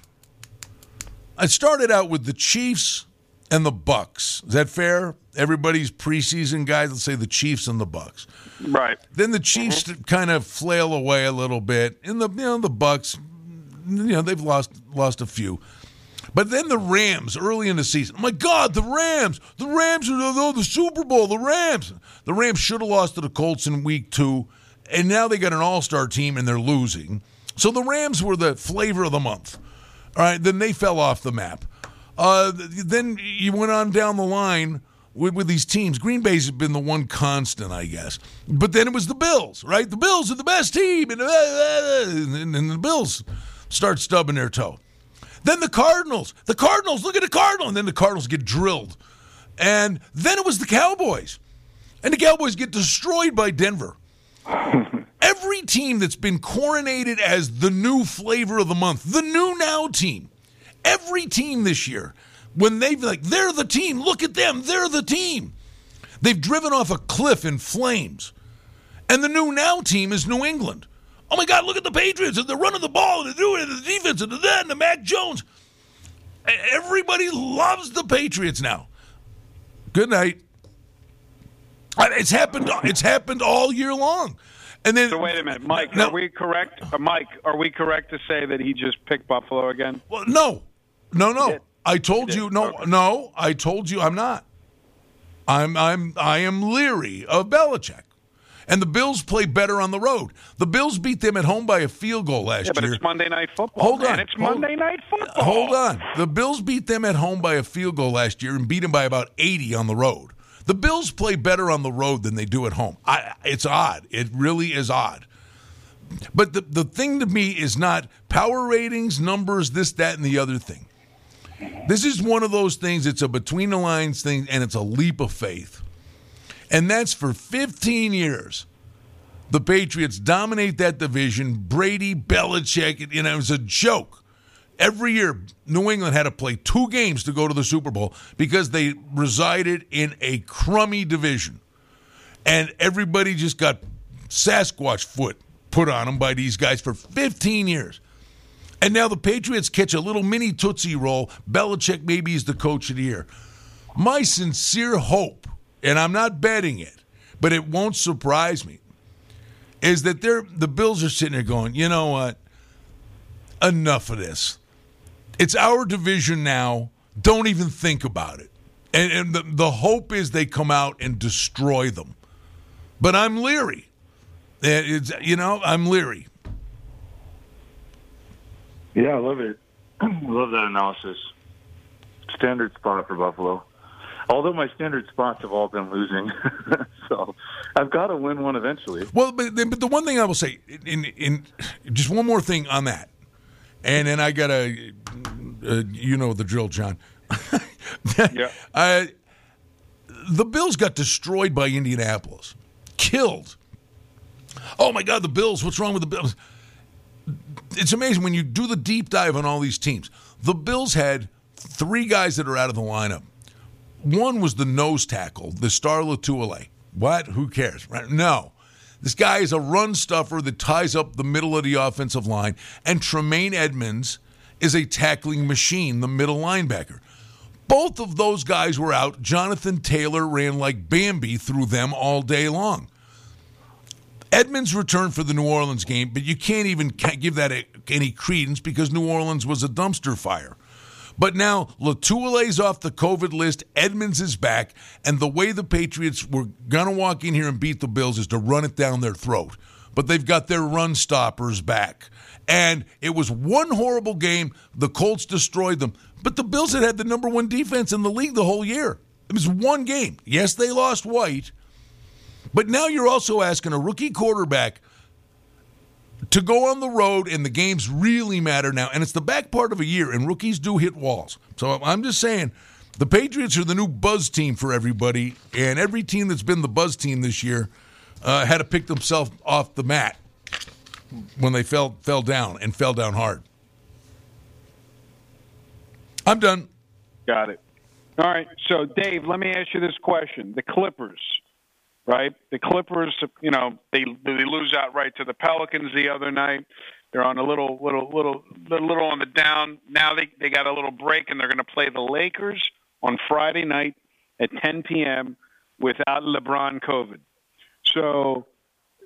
I started out with the Chiefs and the Bucks. Is that fair? Everybody's preseason guys. Let's say the Chiefs and the Bucks. Right. Then the Chiefs mm-hmm. kind of flail away a little bit, and the you know the Bucks, you know they've lost lost a few. But then the Rams early in the season. Oh my God, the Rams! The Rams are the, the Super Bowl. The Rams. The Rams should have lost to the Colts in Week Two, and now they got an All Star team and they're losing. So the Rams were the flavor of the month. All right, then they fell off the map. Uh, then you went on down the line. with, with these teams. Green Bay's been the one constant, I guess. But then it was the Bills, right? The Bills are the best team, and, uh, and, and the Bills start stubbing their toe. Then the Cardinals. The Cardinals, look at the Cardinals. And then the Cardinals get drilled. And then it was the Cowboys. And the Cowboys get destroyed by Denver. Every team that's been coronated as the new flavor of the month, the new now team, every team this year, when they've like, they're the team, look at them, they're the team. They've driven off a cliff in flames. And the new now team is New England. Oh my God, look at the Patriots, and they're running the ball, and they're doing it, and the defense, and the that, and the Mac Jones. Everybody loves the Patriots now. Good night. It's happened. It's happened all year long. And then, so wait a minute, Mike. Now- are we correct? Uh, Mike, are we correct to say that he just picked Buffalo again? Well, no, no, no. I told you no, no. I told you I'm not. I'm I'm I am leery of Belichick. And the Bills play better on the road. The Bills beat them at home by a field goal last Yeah, but year. it's Monday Night Football. Hold man. on. It's Hold- Monday Night Football. Hold on. The Bills beat them at home by a field goal last year and beat them by about 80 on the road. The Bills play better on the road than they do at home. I, it's odd. It really is odd. But the, the thing to me is not power ratings, numbers, this, that, and the other thing. This is one of those things, it's a between the lines thing, and it's a leap of faith. And that's for 15 years. The Patriots dominate that division. Brady, Belichick, you know, it was a joke. Every year, New England had to play two games to go to the Super Bowl because they resided in a crummy division. And everybody just got Sasquatch foot put on them by these guys for 15 years. And now the Patriots catch a little mini Tootsie Roll. Belichick maybe is the coach of the year. My sincere hope, and I'm not betting it, but it won't surprise me, is that they're the Bills are sitting there going, you know what? Enough of this. It's our division now. Don't even think about it. And, and the, the hope is they come out and destroy them. But I'm leery. It's, you know, I'm leery. Yeah, I love it. I love that analysis. Standard spot for Buffalo. Although my standard spots have all been losing, so I've got to win one eventually. Well, but, but the one thing I will say, in, in just one more thing on that, and then I gotta, uh, you know the drill, John. yeah. Uh, the Bills got destroyed by Indianapolis, killed. Oh my God, the Bills! What's wrong with the Bills? It's amazing when you do the deep dive on all these teams. The Bills had three guys that are out of the lineup. One was the nose tackle, the Star Lotulelei. What? Who cares? Right? No. This guy is a run stuffer that ties up the middle of the offensive line. And Tremaine Edmunds is a tackling machine, the middle linebacker. Both of those guys were out. Jonathan Taylor ran like Bambi through them all day long. Edmunds returned for the New Orleans game, but you can't even give that any credence because New Orleans was a dumpster fire. But now Lotulelei's off the COVID list. Edmunds is back, and the way the Patriots were gonna walk in here and beat the Bills is to run it down their throat. But they've got their run stoppers back, and it was one horrible game. The Colts destroyed them, but the Bills had had the number one defense in the league the whole year. It was one game. Yes, they lost White, but now you're also asking a rookie quarterback to go on the road and the games really matter now. And it's the back part of a year, and rookies do hit walls. So I'm just saying the Patriots are the new buzz team for everybody, and every team that's been the buzz team this year uh, had to pick themselves off the mat when they fell fell down and fell down hard. I'm done. Got it. All right. So, Dave, let me ask you this question: The Clippers, right? The Clippers, you know, they they lose outright to the Pelicans the other night. They're on a little, little, little, little, on the down. Now they they got a little break, and they're going to play the Lakers on Friday night at 10 p.m. without LeBron COVID. So,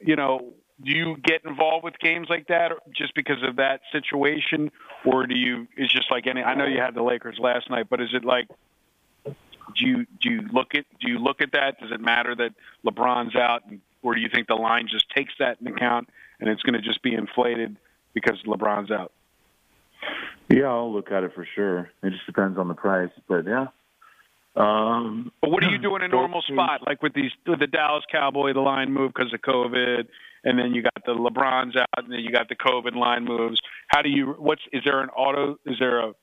you know, do you get involved with games like that just because of that situation, or do you? It's just like any. I know you had the Lakers last night, but is it like? Do you do you look at do you look at that? Does it matter that LeBron's out, or do you think the line just takes that into account and it's going to just be inflated because LeBron's out? Yeah, I'll look at it for sure. It just depends on the price, but yeah, Um, But what do you do in a normal spot, like with these with the Dallas Cowboy, the line move because of COVID, and then you got the LeBrons out, and then you got the COVID line moves. How do you? What's is there an auto? Is there a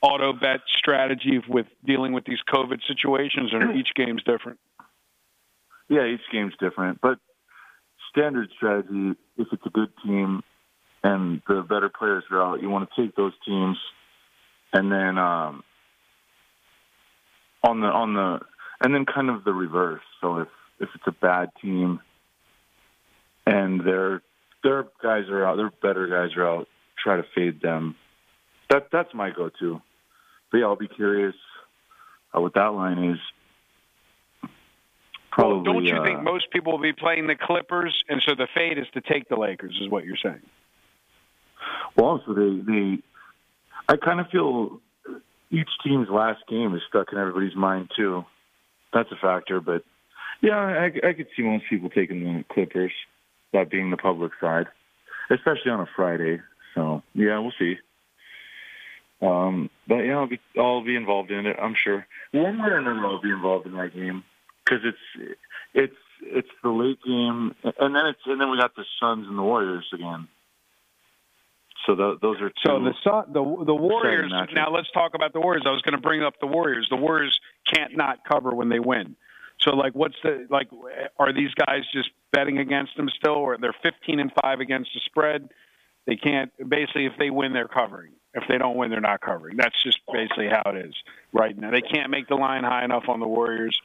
auto bet strategy with dealing with these COVID situations, or each game's different? Yeah, each game's different, but standard strategy. If it's a good team and the better players are out, you want to take those teams, and then um, on the on the and then kind of the reverse. So if if it's a bad team and their their guys are out, their better guys are out, try to fade them. That that's my go-to. But yeah, I'll be curious uh, what that line is. Probably. well, don't you uh, think most people will be playing the Clippers, and so the fate is to take the Lakers, is what you're saying? Well, also they they, I kind of feel each team's last game is stuck in everybody's mind too. That's a factor, but yeah, I, I could see most people taking the Clippers, that being the public side, especially on a Friday. So yeah, we'll see. Um, but yeah, I'll be I'll be involved in it. I'm sure. One way or another, I'll be involved in that game because it's it's it's the late game, and then it's and then we got the Suns and the Warriors again. So th- those are two. So the Sun, the the Warriors. Now let's talk about the Warriors. I was going to bring up the Warriors. The Warriors can't not cover when they win. So like, what's the like? Are these guys just betting against them still, or they're 15 and five against the spread? They can't. Basically, if they win, they're covering. If they don't win, they're not covering. That's just basically how it is right now. They can't make the line high enough on the Warriors.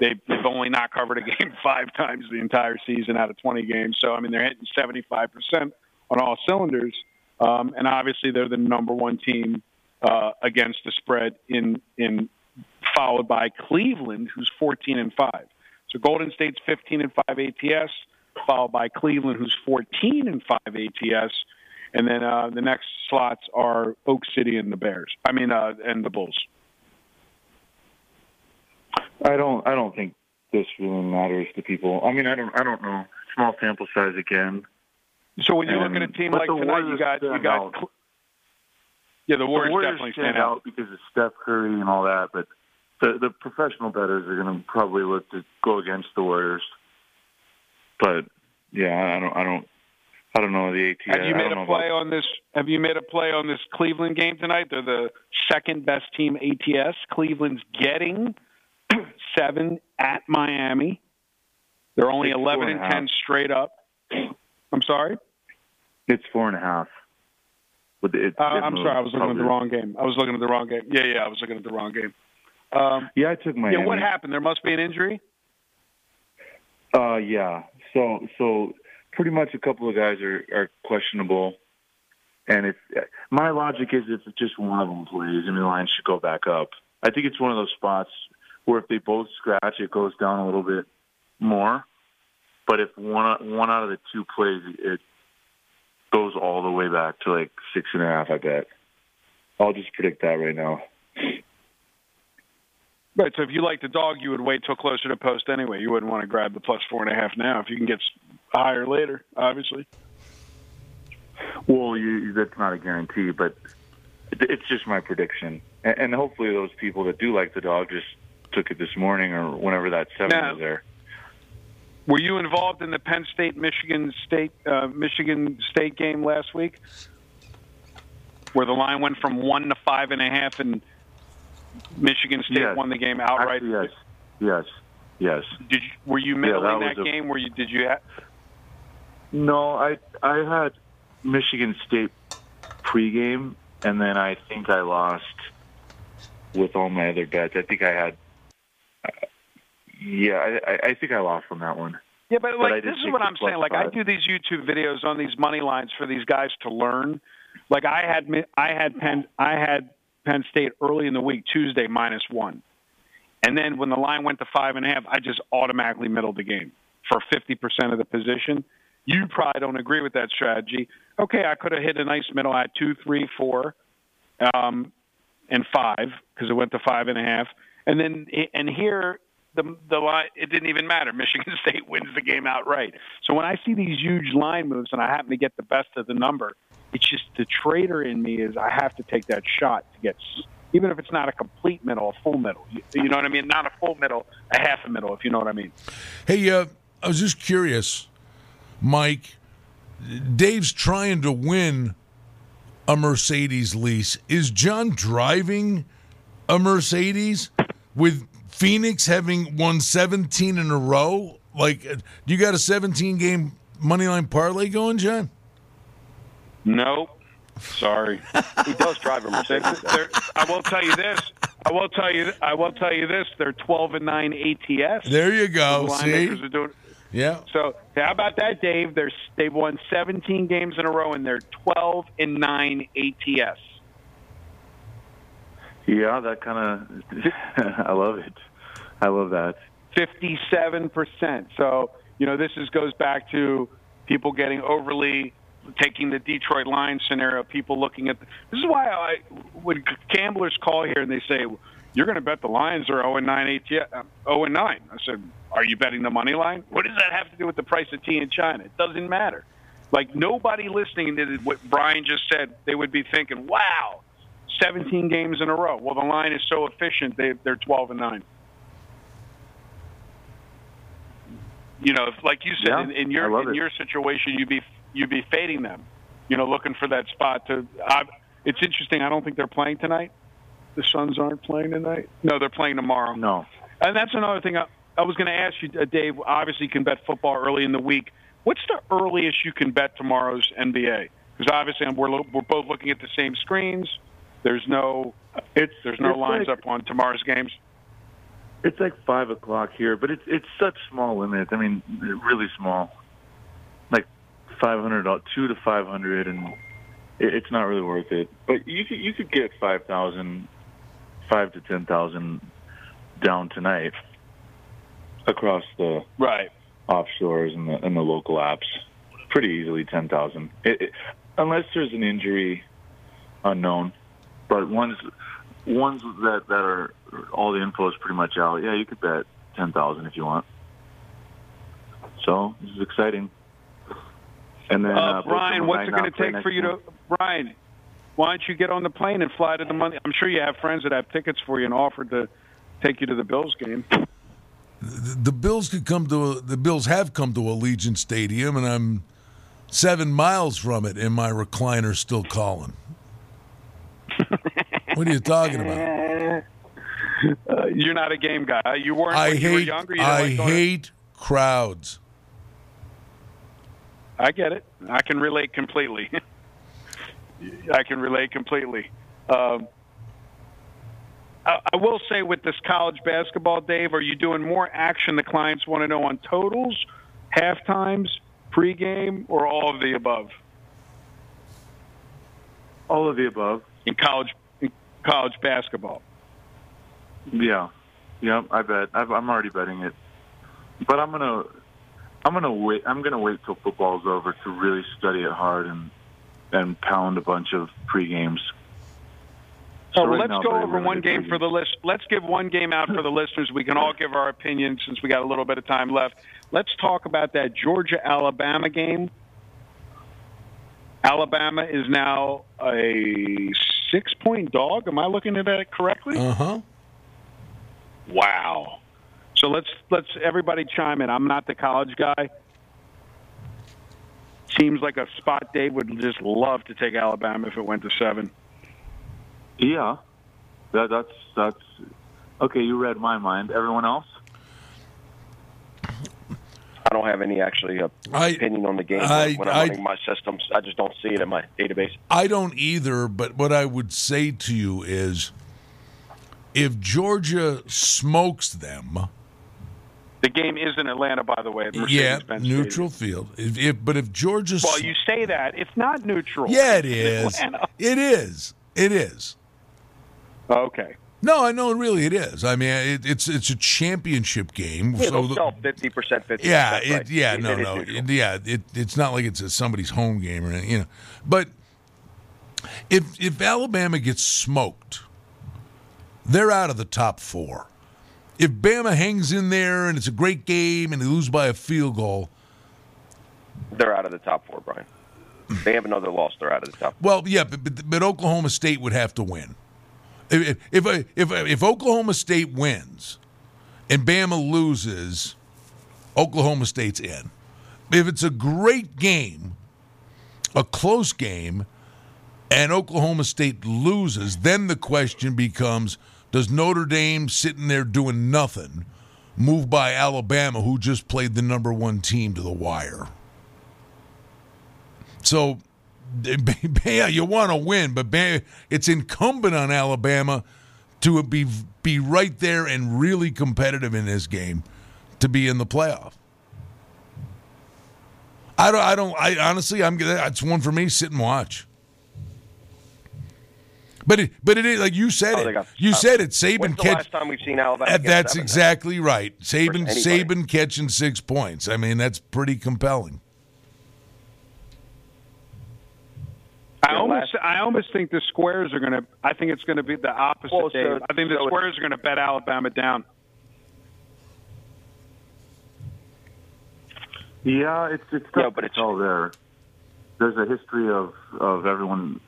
They've, they've only not covered a game five times the entire season out of 20 games. So I mean, they're hitting 75 percent on all cylinders. Um, and obviously, they're the number one team uh, against the spread in in followed by Cleveland, who's 14 and five. So Golden State's 15 and five ATS, followed by Cleveland, who's 14 and five ATS, and then uh, the next slots are Oak City and the Bears. I mean, uh, and the Bulls. I don't. I don't think this really matters to people. I mean, I don't. I don't know. Small sample size again. So when you look at a team like the tonight, you got you got out. Yeah, the Warriors, the Warriors definitely stand stand out. out because of Steph Curry and all that, but the the professional bettors are going to probably look to go against the Warriors. But yeah, I don't. I don't. I don't know the ATS. Have you made a play on this? Have you made a play on this Cleveland game tonight? They're the second best team ATS. Cleveland's getting seven at Miami. They're only It's eleven and and ten straight up. I'm sorry. It's four and a half. It, Uh, I'm sorry. I was looking at the wrong game. I was looking at the wrong game. Yeah, yeah. I was looking at the wrong game. Um, Yeah, I took Miami. yeah. What happened? There must be an injury. Uh, yeah. So, so pretty much a couple of guys are, are questionable, and if my logic is if just one of them plays, I mean the line should go back up. I think it's one of those spots where if they both scratch, it goes down a little bit more. But if one one out of the two plays, it goes all the way back to like six and a half. I bet. I'll just predict that right now. Right. So if you like the dog, you would wait till closer to post anyway. You wouldn't want to grab the plus four and a half now if you can get higher later. Obviously. Well, you, that's not a guarantee, but it's just my prediction. And, and hopefully, those people that do like the dog just took it this morning or whenever that seven Now- was there. Were you involved in the Penn State Michigan State uh, Michigan State game last week, where the line went from one to five and a half, and Michigan State Yes. won the game outright? Actually, yes, yes, yes. Did you, were you Yeah, middling that that, was a- game? Were you? Did you? Ha- No, I I had Michigan State pregame, and then I think I lost with all my other bets. I think I had. Uh, yeah, I, I- think I lost on that one. Yeah, but like this is what I'm saying. Like I do these YouTube videos on these money lines for these guys to learn. Like I had I had Penn I had Penn State early in the week Tuesday minus one, and then when the line went to five and a half, I just automatically middled the game for fifty percent of the position. You probably don't agree with that strategy. Okay, I could have hit a nice middle at two, three, four, um, and five because it went to five and a half, and then and here the the line it didn't even matter. Michigan State wins the game outright. So when I see these huge line moves and I happen to get the best of the number, it's just the trader in me is I have to take that shot to get even if it's not a complete middle, a full middle. You, you know what I mean? Not a full middle, a half a middle, if you know what I mean. Hey, uh, I was just curious, Mike. Dave's trying to win a Mercedes lease. Is John driving a Mercedes with Phoenix having won 17 in a row? Like, uh, you got a 17 game money line parlay going, John? Nope. Sorry. he does drive a Mercedes. They're- I will tell you this. I will tell you. I will tell you this. They're twelve and nine ATS. There you go. The See? are doing. Yeah. So how about that, Dave? They're they've won 17 games in a row, and they're 12 and nine ATS. Yeah, that kind of. I love it. I love that. 57 percent. So you know this is goes back to people getting overly taking the Detroit Lions scenario. People looking at this is why I when gamblers call here and they say you're going to bet the Lions are 0 and 9 ATS, 0 um, and 9. I said, are you betting the money line? What does that have to do with the price of tea in China? It doesn't matter. Like nobody listening to what Brian just said, they would be thinking, "Wow, 17 games in a row." Well, the line is so efficient; they, they're 12 and nine. You know, if, like you said, Yeah, in, in your in it. your situation, you'd be you'd be fading them. You know, looking for that spot to. I, it's interesting. I don't think they're playing tonight. The Suns aren't playing tonight. No, they're playing tomorrow. No. And that's another thing I, I was going to ask you, uh, Dave. Obviously, you can bet football early in the week. What's the earliest you can bet tomorrow's NBA? Because obviously, we're lo- we're both looking at the same screens. There's no it's there's no it's lines like- up on tomorrow's games. It's like five o'clock here, but it's it's such small limits. I mean, really small, like five hundred, two to five hundred, and it, it's not really worth it. But you could you could get five thousand, five to ten thousand down tonight across the right offshores and the and the local apps, pretty easily ten thousand. Unless there's an injury unknown, but ones ones that that are all the info is pretty much out. Yeah, you could bet ten thousand if you want. So this is exciting. And then Uh, uh, Brian, what's it going to take for you to Brian? Why don't you get on the plane and fly to the money? I'm sure you have friends that have tickets for you and offered to take you to the Bills game. The, the Bills could come to the Bills have come to Allegiant Stadium, and I'm seven miles from it, and my recliner's still calling. what are you talking about? Uh, you're not a game guy. You weren't I when you were hate younger. You I like hate crowds. I get it. I can relate completely. I can relate completely. Um, I, I will say with this college basketball, Dave, are you doing more action the clients want to know on totals, half times, pregame, or all of the above? All of the above. In college, in college basketball. Yeah, yeah, I bet. I've, I'm already betting it, but I'm gonna, I'm gonna wait. I'm gonna wait till football's over to really study it hard and and pound a bunch of pre games. Oh, well, let's go over one game for the list. Let's give one game out for the listeners. We can all give our opinion since we got a little bit of time left. Let's talk about that Georgia Alabama game. Alabama is now a six point dog. Am I looking at that correctly? Uh huh. Wow. So let's let's everybody chime in. I'm not the college guy. Seems like a spot Dave would just love to take Alabama if it went to seven. Yeah, that, that's that's okay. You read my mind. Everyone else? I don't have any actually uh, I- opinion on the game I- when I'm I- running my systems. I just don't see it in my database. I don't either, but what I would say to you is if Georgia smokes them, The game is in Atlanta, by the way. yeah, neutral field. If, if, but if Georgia. Well, you say that it's not neutral. yeah, it is. It is. It is. Okay. No, I know. Really, it is. I mean, it, it's it's a championship game. Yeah, so they'll the- sell fifty percent, fifty. yeah, right. yeah, It- no, it no, it- yeah. It, it's not like it's a, somebody's home game or anything, you know. But if if Alabama gets smoked, they're out of the top four. If Bama hangs in there and it's a great game and they lose by a field goal, They're out of the top four, Brian. They have another loss. They're out of the top. well, yeah, but, but, but Oklahoma State would have to win. If if if, if Oklahoma State wins and Bama loses, Oklahoma State's in. If it's a great game, a close game, and Oklahoma State loses, then the question becomes does Notre Dame sitting there doing nothing move by Alabama, who just played the number one team to the wire? So, yeah, you want to win, but it's incumbent on Alabama to be be right there and really competitive in this game to be in the playoff. I don't. I don't. I honestly, I'm. It's one for me. Sit and watch. But it, but it is like you said oh, it. Got, you uh, said it. Saban catch. last time we've seen Alabama? That's exactly right. Saban Saban catching six points. I mean, that's pretty compelling. I almost, I almost think the squares are going to. I think it's going to be the opposite. Well, so, I think the so squares are going to bet Alabama down. Yeah, it's it's tough. Yeah, but it's all there. There's a history of of everyone,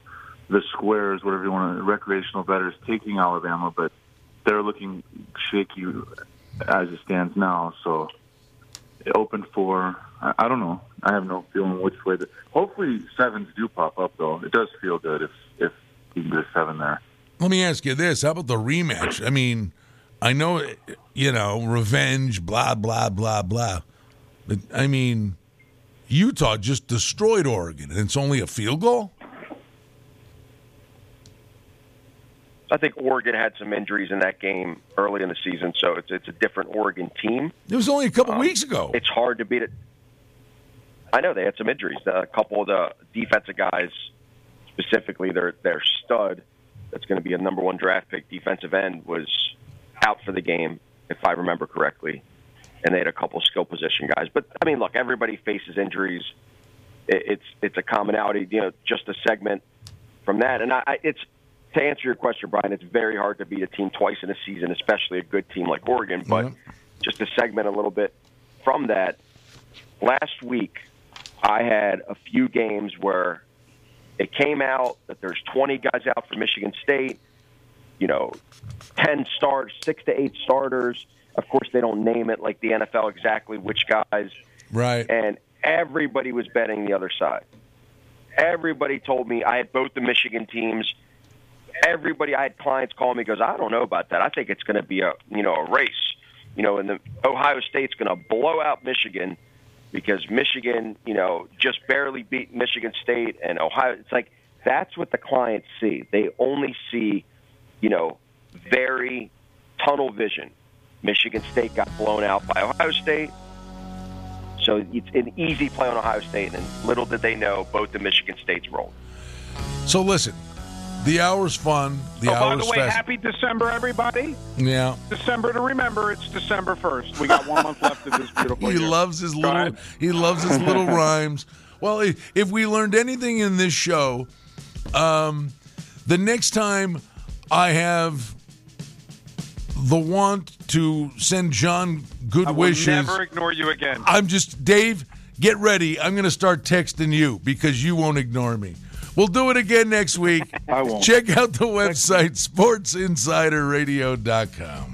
the squares, whatever you want, to, recreational bettors taking Alabama, but they're looking shaky as it stands now. So, it open for I, I don't know. I have no feeling which way. Hopefully, sevens do pop up though. It does feel good if if you can get a seven there. Let me ask you this: How about the rematch? I mean, I know you know revenge, blah blah blah blah. But I mean, Utah just destroyed Oregon, and it's only a field goal. I think Oregon had some injuries in that game early in the season, so it's it's a different Oregon team. It was only a couple um, weeks ago. It's hard to beat it. I know they had some injuries. A couple of the defensive guys, specifically their their stud, that's going to be a number one draft pick defensive end, was out for the game, if I remember correctly and they had a couple skill position guys. But I mean, look, everybody faces injuries. It's it's a commonality, you know, just a segment from that. And I, it's to answer your question, Brian. It's very hard to beat a team twice in a season, especially a good team like Oregon. But mm-hmm. just to segment a little bit from that, last week I had a few games where it came out that there's 20 guys out for Michigan State. You know, 10 starts, six to eight starters of course, they don't name it like the NFL exactly which guys. Right. And everybody was betting the other side. Everybody told me I had both the Michigan teams. Everybody, I had clients call me goes, I don't know about that. I think it's going to be a you know a race. You know, and the Ohio State's going to blow out Michigan because Michigan, you know, just barely beat Michigan State and Ohio. It's like that's what the clients see. They only see, you know, very tunnel vision Michigan State got blown out by Ohio State. So it's an easy play on Ohio State, and little did they know both the Michigan States rolled. So listen, the hour's fun. The oh, hour's by the way, fast. happy December, everybody. Yeah. December to remember. It's December first. We got one month left of this beautiful he year. Loves his little, he loves his little rhymes. Well, if we learned anything in this show, um, the next time I have the want to send John good I will wishes. Never ignore you again. I'm just Dave. Get ready. I'm going to start texting you because you won't ignore me. We'll do it again next week. I won't. Check out the website sportsinsiderradio.com.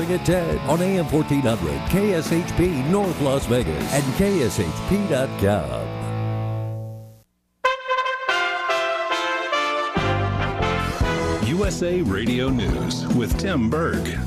at 10 on AM 1400, KSHP North Las Vegas, and KSHP.com. USA Radio News with Tim Berg.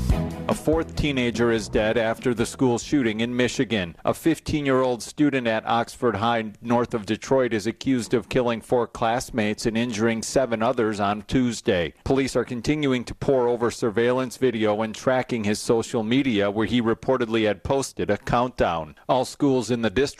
A fourth teenager is dead after the school shooting in Michigan. A 15 year old student at Oxford High, north of Detroit, is accused of killing four classmates and injuring seven others on Tuesday. Police are continuing to pore over surveillance video and tracking his social media, where he reportedly had posted a countdown. All schools in the district